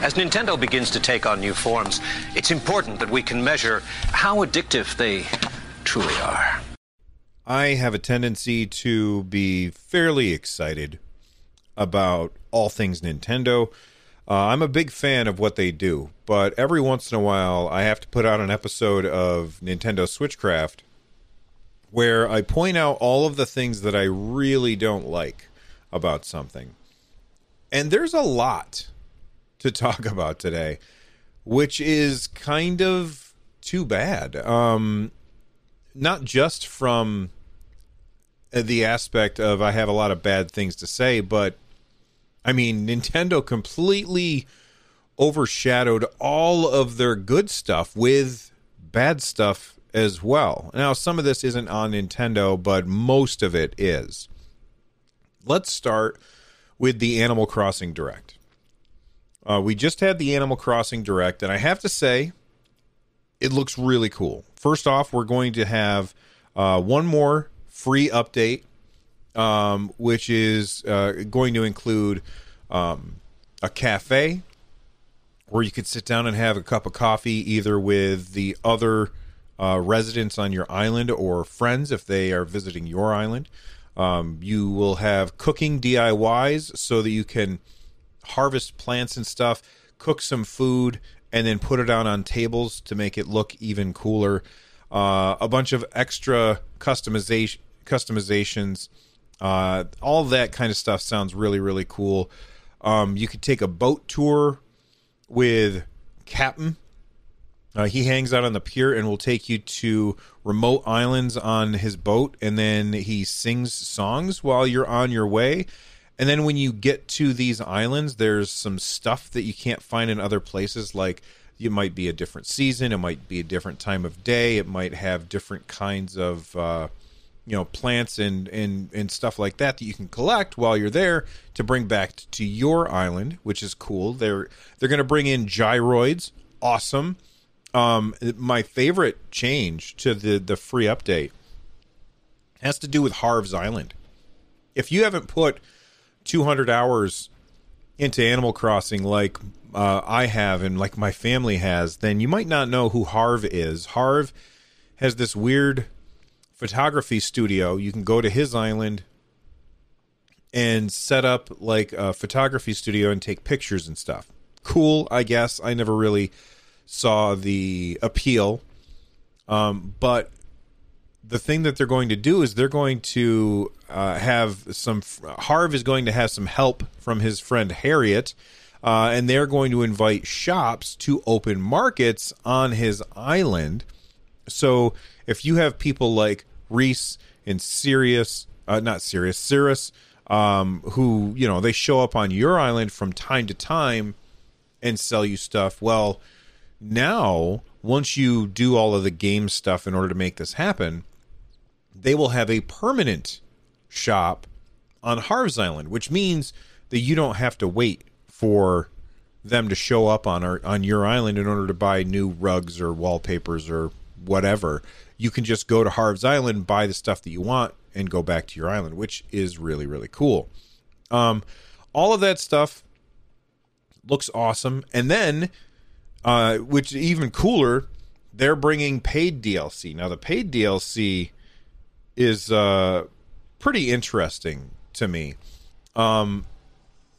As Nintendo begins to take on new forms, it's important that we can measure how addictive they truly are. I have a tendency to be fairly excited about all things Nintendo. Uh, I'm a big fan of what they do, but every once in a while I have to put out an episode of Nintendo Switchcraft where I point out all of the things that I really don't like about something. And there's a lot to talk about today, which is kind of too bad. Um, not just from the aspect of I have a lot of bad things to say, but I mean, Nintendo completely overshadowed all of their good stuff with bad stuff as well. Now, some of this isn't on Nintendo, but most of it is. Let's start with the Animal Crossing Direct. Uh, we just had the Animal Crossing Direct, and I have to say, it looks really cool. First off, we're going to have uh, one more free update, um, which is uh, going to include um, a cafe where you could sit down and have a cup of coffee either with the other uh, residents on your island or friends if they are visiting your island. Um, you will have cooking DIYs so that you can harvest plants and stuff, cook some food, and then put it out on tables to make it look even cooler. Uh, a bunch of extra customization customizations, uh, all that kind of stuff sounds really really cool. Um, you could take a boat tour with Captain. Uh, he hangs out on the pier and will take you to remote islands on his boat, and then he sings songs while you're on your way. And then when you get to these islands, there's some stuff that you can't find in other places. Like it might be a different season, it might be a different time of day, it might have different kinds of uh, you know plants and and and stuff like that that you can collect while you're there to bring back to your island, which is cool. They're they're going to bring in gyroids, awesome. Um, my favorite change to the the free update has to do with Harv's Island. If you haven't put 200 hours into Animal Crossing like uh, I have and like my family has, then you might not know who Harv is. Harv has this weird photography studio. You can go to his island and set up like a photography studio and take pictures and stuff. Cool, I guess. I never really saw the appeal. Um, but the thing that they're going to do is they're going to uh, have some. Harv is going to have some help from his friend Harriet, uh, and they're going to invite shops to open markets on his island. So if you have people like Reese and Sirius, uh, not Sirius, Cirrus, um, who you know they show up on your island from time to time and sell you stuff. Well, now once you do all of the game stuff in order to make this happen, they will have a permanent shop on Harv's Island, which means that you don't have to wait for them to show up on our on your island in order to buy new rugs or wallpapers or whatever. You can just go to Harv's Island, buy the stuff that you want, and go back to your island, which is really really cool. Um, all of that stuff looks awesome, and then, uh, which even cooler, they're bringing paid DLC. Now the paid DLC is uh, pretty interesting to me. Um,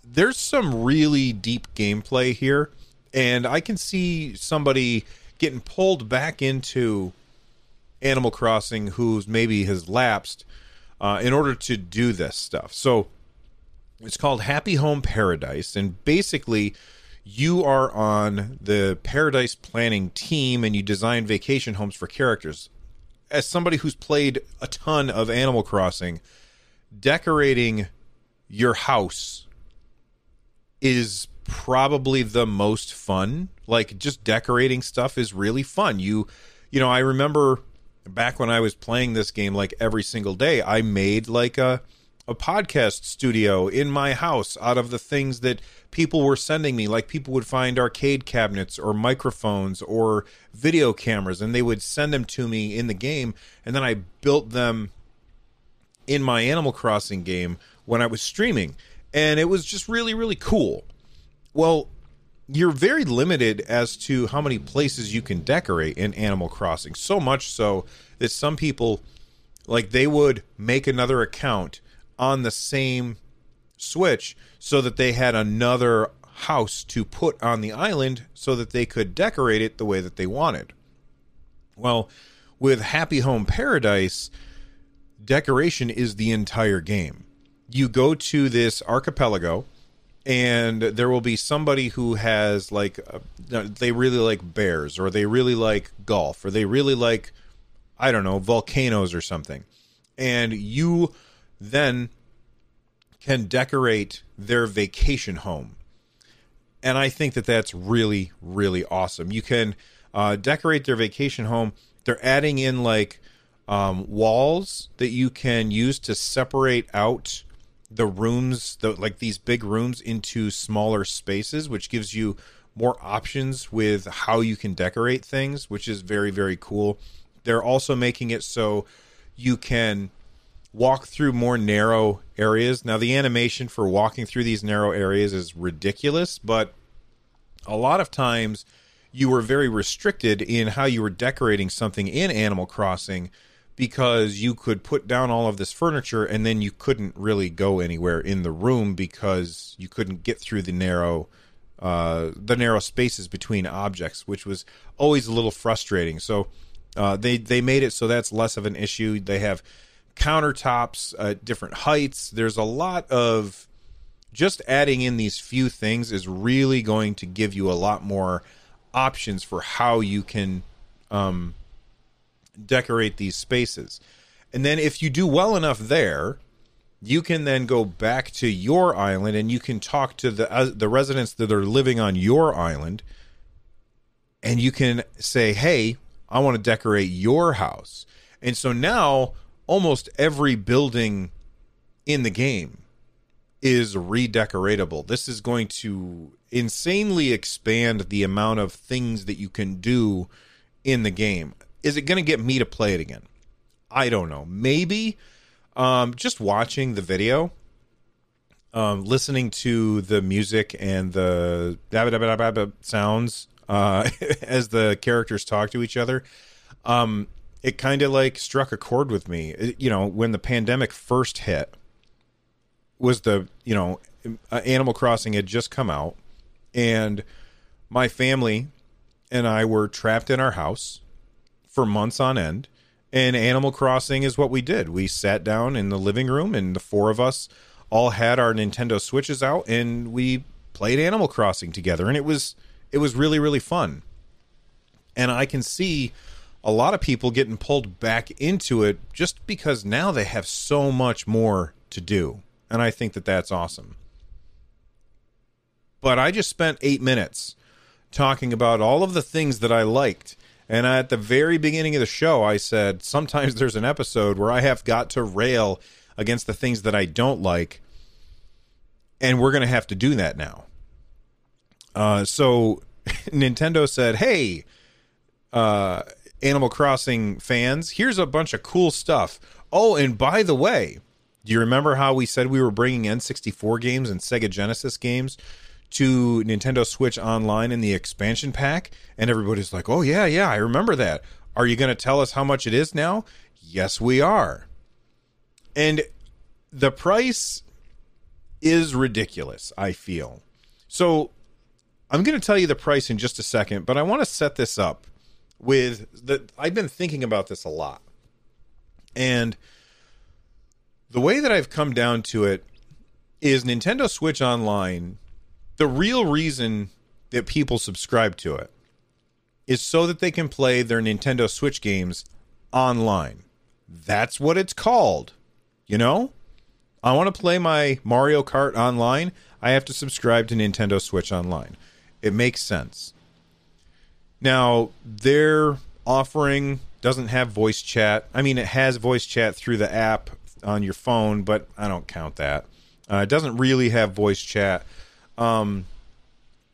there's some really deep gameplay here, and I can see somebody getting pulled back into Animal Crossing who's maybe has lapsed uh, in order to do this stuff. So it's called Happy Home Paradise, and basically you are on the paradise planning team and you design vacation homes for characters as somebody who's played a ton of Animal Crossing, decorating your house is probably the most fun. Like just decorating stuff is really fun. You you know, I remember back when I was playing this game like every single day, I made like a a podcast studio in my house out of the things that people were sending me. Like people would find arcade cabinets or microphones or video cameras and they would send them to me in the game. And then I built them in my Animal Crossing game when I was streaming. And it was just really, really cool. Well, you're very limited as to how many places you can decorate in Animal Crossing. So much so that some people, like, they would make another account on the same Switch so that they had another house to put on the island so that they could decorate it the way that they wanted. Well, with Happy Home Paradise, decoration is the entire game. You go to this archipelago and there will be somebody who has like uh, they really like bears or they really like golf or they really like I don't know, volcanoes or something. And you then can decorate their vacation home. And I think that that's really, really awesome. You can uh, decorate their vacation home. They're adding in like um, walls that you can use to separate out the rooms, the, like these big rooms, into smaller spaces, which gives you more options with how you can decorate things, which is very, very cool. They're also making it so you can walk through more narrow areas. Now, the animation for walking through these narrow areas is ridiculous, but a lot of times you were very restricted in how you were decorating something in Animal Crossing because you could put down all of this furniture and then you couldn't really go anywhere in the room because you couldn't get through the narrow uh, the narrow spaces between objects, which was always a little frustrating. So uh, they they made it so that's less of an issue. They have countertops at different heights. There's a lot of just adding in these few things is really going to give you a lot more options for how you can um, decorate these spaces. And then if you do well enough there, you can then go back to your island and you can talk to the uh, the residents that are living on your island and you can say, "Hey, I want to decorate your house." And so now almost every building in the game is redecoratable. This is going to insanely expand the amount of things that you can do in the game. Is it going to get me to play it again? I don't know. Maybe um, just watching the video, um, listening to the music and the sounds uh, as the characters talk to each other. Um, it kind of like struck a chord with me. It, you know, when the pandemic first hit, was the you know, uh, Animal Crossing had just come out, and my family and I were trapped in our house for months on end. And Animal Crossing is what we did. We sat down in the living room, and the four of us all had our Nintendo Switches out, and we played Animal Crossing together. And it was it was really really fun. And I can see a lot of people getting pulled back into it just because now they have so much more to do. And I think that that's awesome. But I just spent eight minutes talking about all of the things that I liked. And at the very beginning of the show, I said sometimes there's an episode where I have got to rail against the things that I don't like. And we're going to have to do that now. Uh, so Nintendo said, hey, uh, Animal Crossing fans, here's a bunch of cool stuff. Oh, and by the way, do you remember how we said we were bringing N64 games and Sega Genesis games to Nintendo Switch Online in the expansion pack? And everybody's like, oh, yeah, yeah, I remember that. Are you going to tell us how much it is now? Yes, we are. And the price is ridiculous, I feel. So I'm going to tell you the price in just a second, but I want to set this up with the I've been thinking about this a lot. And the way that I've come down to it is Nintendo Switch Online, the real reason that people subscribe to it is so that they can play their Nintendo Switch games online. That's what it's called. You know? I want to play my Mario Kart online. I have to subscribe to Nintendo Switch Online. It makes sense. Now, their offering doesn't have voice chat. I mean, it has voice chat through the app on your phone, but I don't count that. Uh, it doesn't really have voice chat. Um,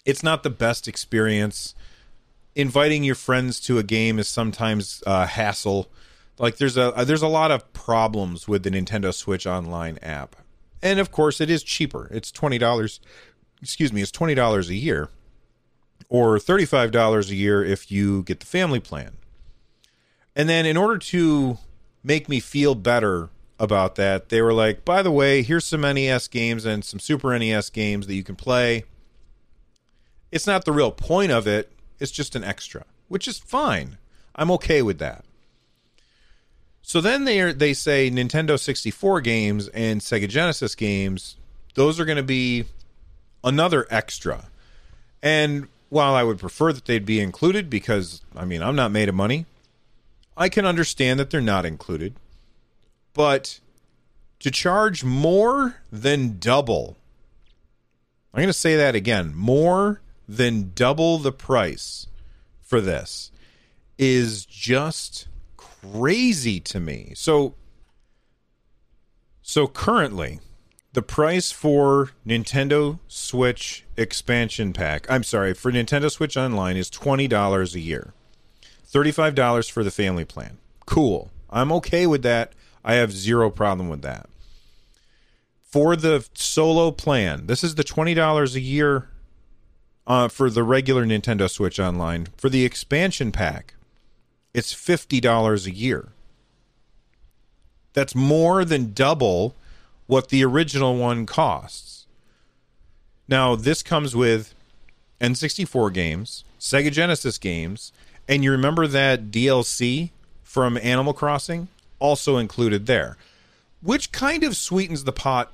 it's not the best experience. Inviting your friends to a game is sometimes uh, hassle. Like there's a there's a lot of problems with the Nintendo Switch Online app, and of course it is cheaper. It's twenty dollars. Excuse me, it's twenty dollars a year, or thirty five dollars a year if you get the family plan. And then in order to make me feel better about that, they were like, by the way, here's some NES games and some Super NES games that you can play. It's not the real point of it, it's just an extra, which is fine. I'm okay with that. So then they are, they say Nintendo 64 games and Sega Genesis games, those are going to be another extra. And while I would prefer that they'd be included because I mean, I'm not made of money, I can understand that they're not included. But to charge more than double, I'm going to say that again more than double the price for this is just crazy to me. So so currently the price for Nintendo Switch expansion pack, I'm sorry, for Nintendo Switch Online is $20 a year. $35 for the family plan. Cool. I'm okay with that. I have zero problem with that. For the solo plan, this is the $20 a year uh, for the regular Nintendo Switch Online. For the expansion pack, it's $50 a year. That's more than double what the original one costs. Now, this comes with N64 games, Sega Genesis games, and you remember that DLC from Animal Crossing? Also included there, which kind of sweetens the pot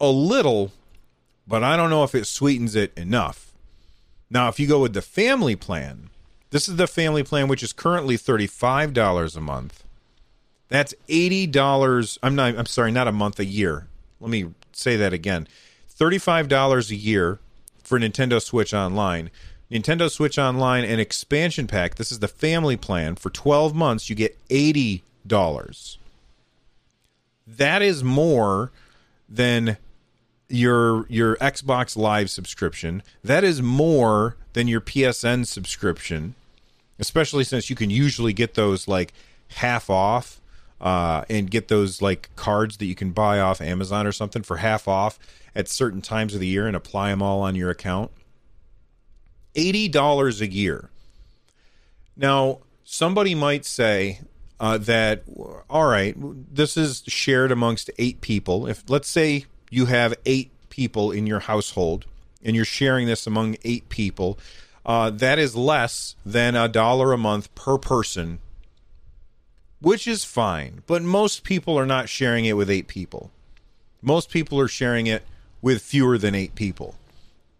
a little, but I don't know if it sweetens it enough. Now, if you go with the family plan, this is the family plan, which is currently $35 a month. That's $80. I'm not, I'm sorry, not a month, a year. Let me say that again $35 a year for Nintendo Switch Online. Nintendo Switch Online and expansion pack. This is the family plan. For 12 months, you get $80. That is more than your your Xbox Live subscription. That is more than your PSN subscription, especially since you can usually get those like half off uh, and get those like cards that you can buy off Amazon or something for half off at certain times of the year and apply them all on your account. $80 a year. Now, somebody might say uh, that, all right, this is shared amongst eight people. If, let's say, you have eight people in your household and you're sharing this among eight people, uh, that is less than a dollar a month per person, which is fine. But most people are not sharing it with eight people. Most people are sharing it with fewer than eight people.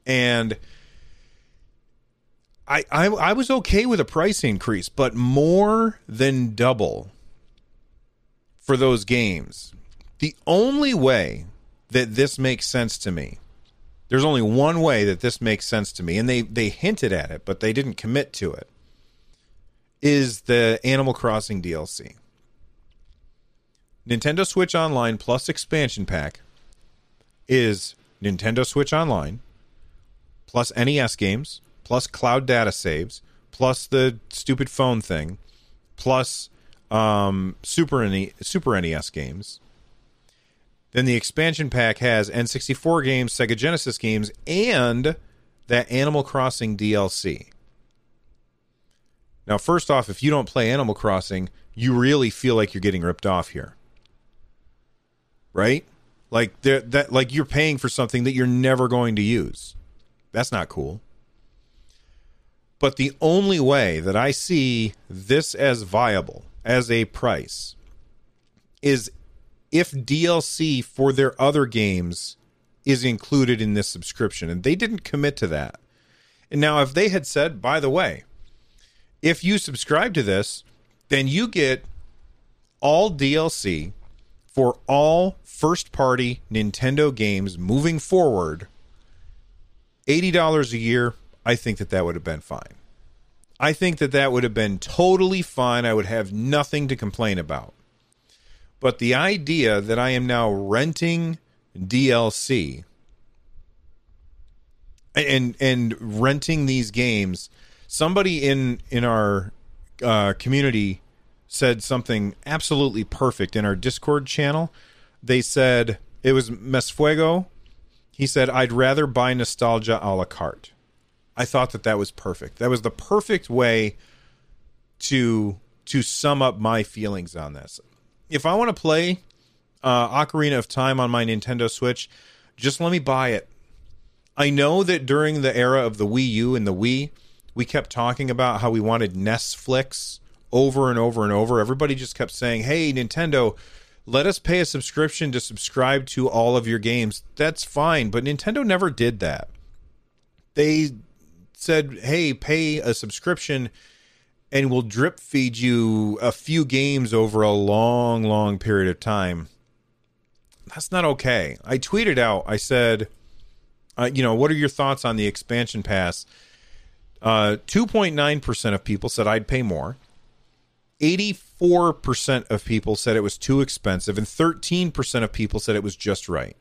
And I, I I was okay with a price increase, but more than double for those games. The only way that this makes sense to me, there's only one way that this makes sense to me, and they they hinted at it, but they didn't commit to it. Is the Animal Crossing DLC. Nintendo Switch Online plus expansion pack is Nintendo Switch Online plus NES games plus cloud data saves, plus the stupid phone thing, plus um, Super Super NES games. Then the expansion pack has N64 games, Sega Genesis games, and that Animal Crossing DLC. Now, first off, if you don't play Animal Crossing, you really feel like you're getting ripped off here. Right? Like that like you're paying for something that you're never going to use. That's not cool. But the only way that I see this as viable as a price is if DLC for their other games is included in this subscription. And they didn't commit to that. And now, if they had said, by the way, if you subscribe to this, then you get all DLC for all first party Nintendo games moving forward $80 a year, I think that that would have been fine. I think that that would have been totally fine. I would have nothing to complain about. But the idea that I am now renting DLC and and renting these games, somebody in in our uh, community said something absolutely perfect in our Discord channel. They said it was Mesfuego. He said, "I'd rather buy nostalgia a la carte." I thought that that was perfect. That was the perfect way to to sum up my feelings on this. If I want to play uh, Ocarina of Time on my Nintendo Switch, just let me buy it. I know that during the era of the Wii U and the Wii, we kept talking about how we wanted Netflix over and over and over. Everybody just kept saying, "Hey, Nintendo, let us pay a subscription to subscribe to all of your games." That's fine, but Nintendo never did that. They said, "Hey, pay a subscription and we'll drip feed you a few games over a long, long period of time." That's not okay. I tweeted out, I said, uh, you know, what are your thoughts on the expansion pass? Uh, 2.9% of people said I'd pay more. 84% of people said it was too expensive, and 13% of people said it was just right.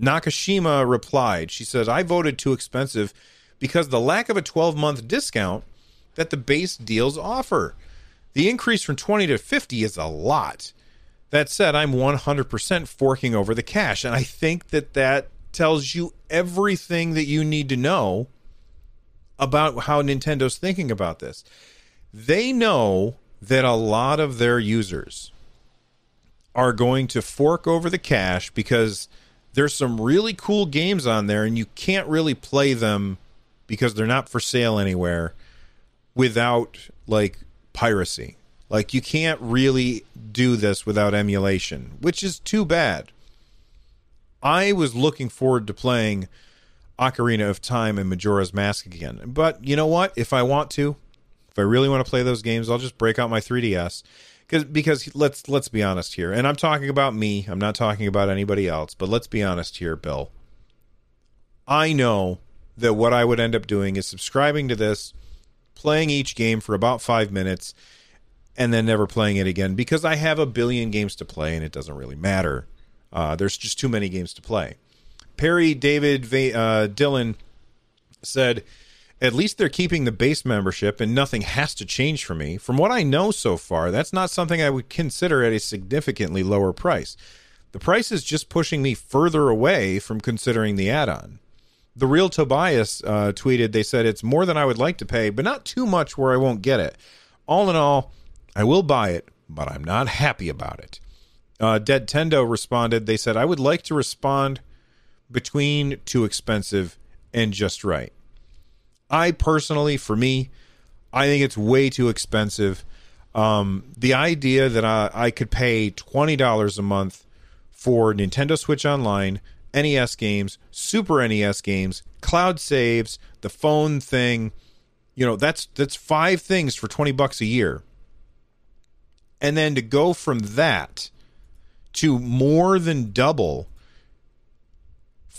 Nakashima replied, She said, I voted too expensive because the lack of a 12 month discount that the base deals offer. The increase from 20 to 50 is a lot. That said, I'm 100% forking over the cash, and I think that that tells you everything that you need to know about how Nintendo's thinking about this. They know that a lot of their users are going to fork over the cash because there's some really cool games on there and you can't really play them because they're not for sale anywhere without like piracy. Like you can't really do this without emulation, which is too bad. I was looking forward to playing Ocarina of Time and Majora's Mask again. But you know what? If I want to, if I really want to play those games, I'll just break out my 3DS. Because because let's let's be honest here. And I'm talking about me. I'm not talking about anybody else, but let's be honest here, Bill. I know that what I would end up doing is subscribing to this, playing each game for about 5 minutes and then never playing it again because I have a billion games to play and it doesn't really matter. Uh, there's just too many games to play. Perry David uh, Dillon said at least they're keeping the base membership and nothing has to change for me. From what I know so far, that's not something I would consider at a significantly lower price. The price is just pushing me further away from considering the add on. The real Tobias uh, tweeted, they said, it's more than I would like to pay, but not too much where I won't get it. All in all, I will buy it, but I'm not happy about it. Uh, Dead Tendo responded, they said, I would like to respond between too expensive and just right. I personally, for me, I think it's way too expensive. Um, the idea that I, I could pay twenty dollars a month for Nintendo Switch Online, NES games, Super NES games, cloud saves, the phone thing, you know, that's that's five things for twenty bucks a year. And then to go from that to more than double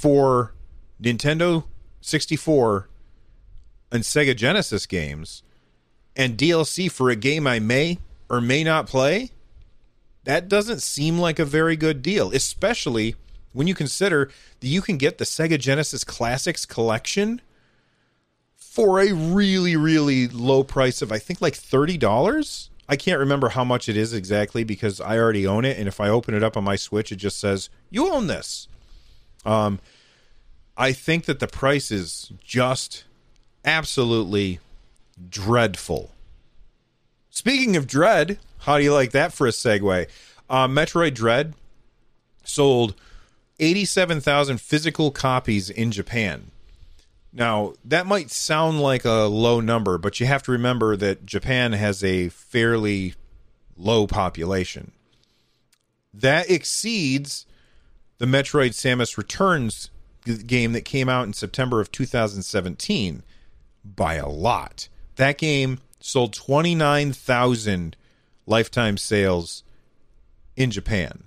for Nintendo 64 and Sega Genesis games and DLC for a game I may or may not play, that doesn't seem like a very good deal, especially when you consider that you can get the Sega Genesis Classics collection for a really, really low price of, I think, like $30. I can't remember how much it is exactly because I already own it. And if I open it up on my Switch, it just says, You own this. Um, I think that the price is just absolutely dreadful. Speaking of dread, how do you like that for a segue? Uh, Metroid Dread sold 87,000 physical copies in Japan. Now, that might sound like a low number, but you have to remember that Japan has a fairly low population. That exceeds the Metroid Samus Returns game that came out in September of 2017 by a lot. That game sold 29,000 lifetime sales in Japan.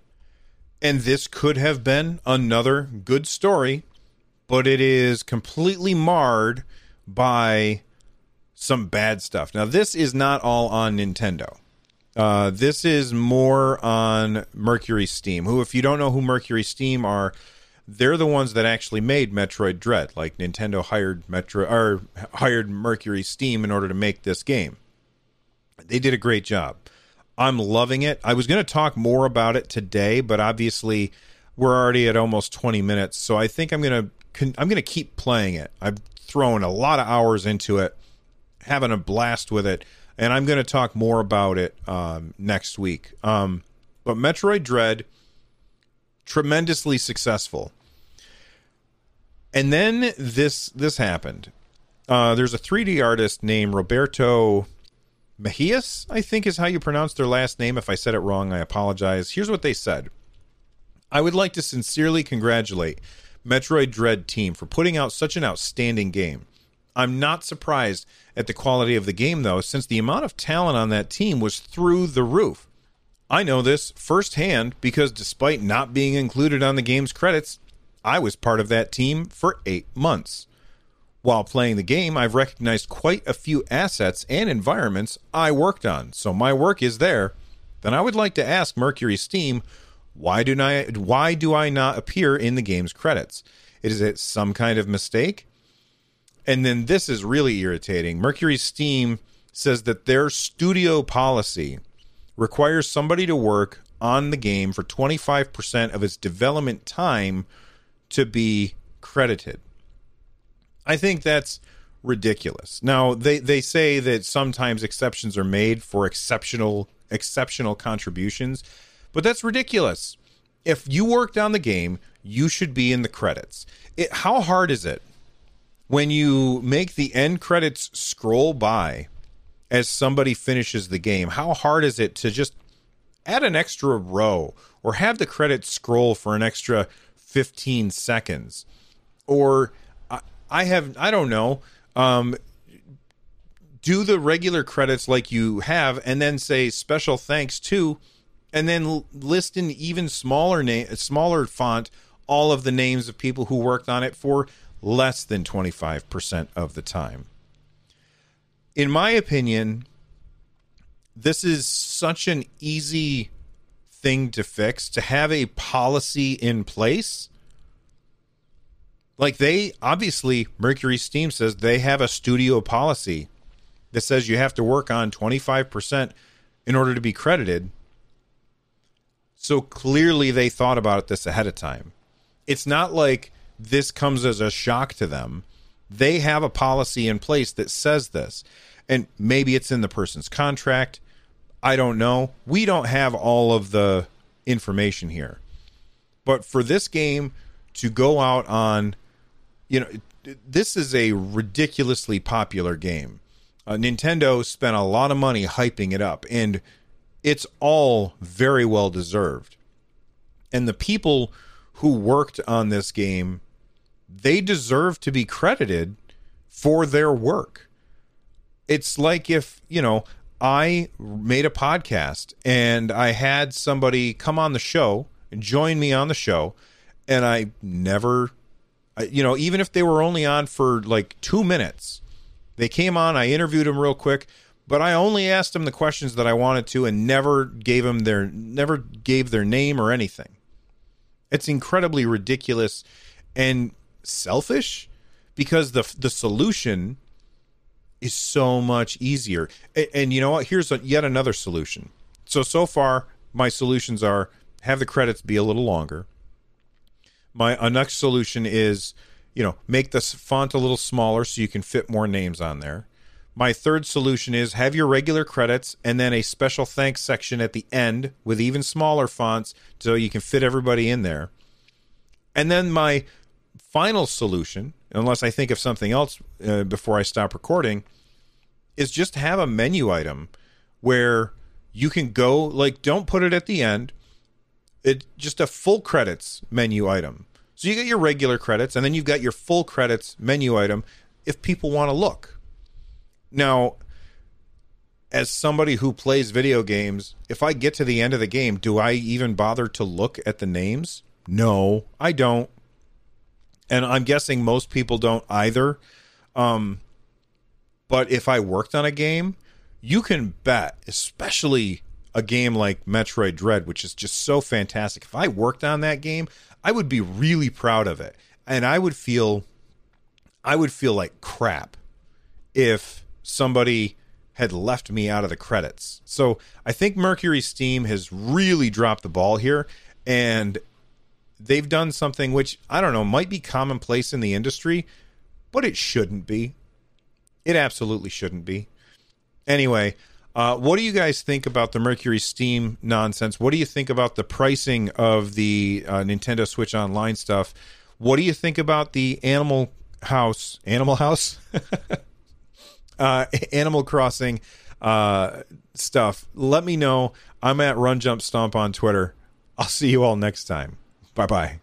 And this could have been another good story but it is completely marred by some bad stuff. Now, this is not all on Nintendo. Uh, this is more on Mercury Steam, who, if you don't know who Mercury Steam are, they're the ones that actually made Metroid Dread. Like Nintendo hired Metro or hired Mercury Steam in order to make this game. They did a great job. I'm loving it. I was going to talk more about it today, but obviously we're already at almost 20 minutes, so I think I'm going to I'm going to keep playing it. I've thrown a lot of hours into it, having a blast with it and I'm going to talk more about it um, next week. Um, but Metroid Dread, tremendously successful. And then this this happened. Uh, there's a 3D artist named Roberto Mejias, I think is how you pronounce their last name. If I said it wrong, I apologize. Here's what they said. I would like to sincerely congratulate Metroid Dread team for putting out such an outstanding game. I'm not surprised at the quality of the game, though, since the amount of talent on that team was through the roof. I know this firsthand because despite not being included on the game's credits, I was part of that team for eight months. While playing the game, I've recognized quite a few assets and environments I worked on, so my work is there. Then I would like to ask Mercury Steam, why do I why do I not appear in the game's credits? Is it some kind of mistake? And then this is really irritating. Mercury Steam says that their studio policy requires somebody to work on the game for 25% of its development time to be credited. I think that's ridiculous. Now, they, they say that sometimes exceptions are made for exceptional exceptional contributions, but that's ridiculous. If you worked on the game, you should be in the credits. It, how hard is it when you make the end credits scroll by as somebody finishes the game, how hard is it to just add an extra row or have the credits scroll for an extra 15 seconds? Or I have, I don't know, um, do the regular credits like you have and then say special thanks to, and then list in even smaller name, smaller font all of the names of people who worked on it for less than 25% of the time. In my opinion, this is such an easy thing to fix to have a policy in place. Like they obviously, Mercury Steam says they have a studio policy that says you have to work on 25% in order to be credited. So clearly they thought about this ahead of time. It's not like this comes as a shock to them. They have a policy in place that says this. And maybe it's in the person's contract. I don't know. We don't have all of the information here. But for this game to go out on, you know, this is a ridiculously popular game. Uh, Nintendo spent a lot of money hyping it up, and it's all very well deserved. And the people who worked on this game they deserve to be credited for their work. It's like if, you know, I made a podcast and I had somebody come on the show and join me on the show, and I never, you know, even if they were only on for like two minutes, they came on, I interviewed them real quick, but I only asked them the questions that I wanted to and never gave them their, never gave their name or anything. It's incredibly ridiculous. And selfish because the the solution is so much easier. And, and you know what? Here's a, yet another solution. So so far, my solutions are have the credits be a little longer. My next solution is, you know, make the font a little smaller so you can fit more names on there. My third solution is have your regular credits and then a special thanks section at the end with even smaller fonts so you can fit everybody in there. And then my final solution, unless I think of something else uh, before I stop recording, is just have a menu item where you can go like don't put it at the end. It just a full credits menu item. So you get your regular credits and then you've got your full credits menu item if people want to look. Now, as somebody who plays video games, if I get to the end of the game, do I even bother to look at the names? No, I don't. And I'm guessing most people don't either. Um, but if I worked on a game, you can bet, especially a game like Metroid Dread, which is just so fantastic. If I worked on that game, I would be really proud of it, and I would feel, I would feel like crap if somebody had left me out of the credits. So I think Mercury Steam has really dropped the ball here, and they've done something which I don't know might be commonplace in the industry, but it shouldn't be. It absolutely shouldn't be. Anyway, uh, what do you guys think about the Mercury Steam nonsense? What do you think about the pricing of the uh, Nintendo Switch Online stuff? What do you think about the Animal House, Animal House, uh, Animal Crossing uh, stuff? Let me know. I'm at Run Jump Stomp on Twitter. I'll see you all next time. Bye bye.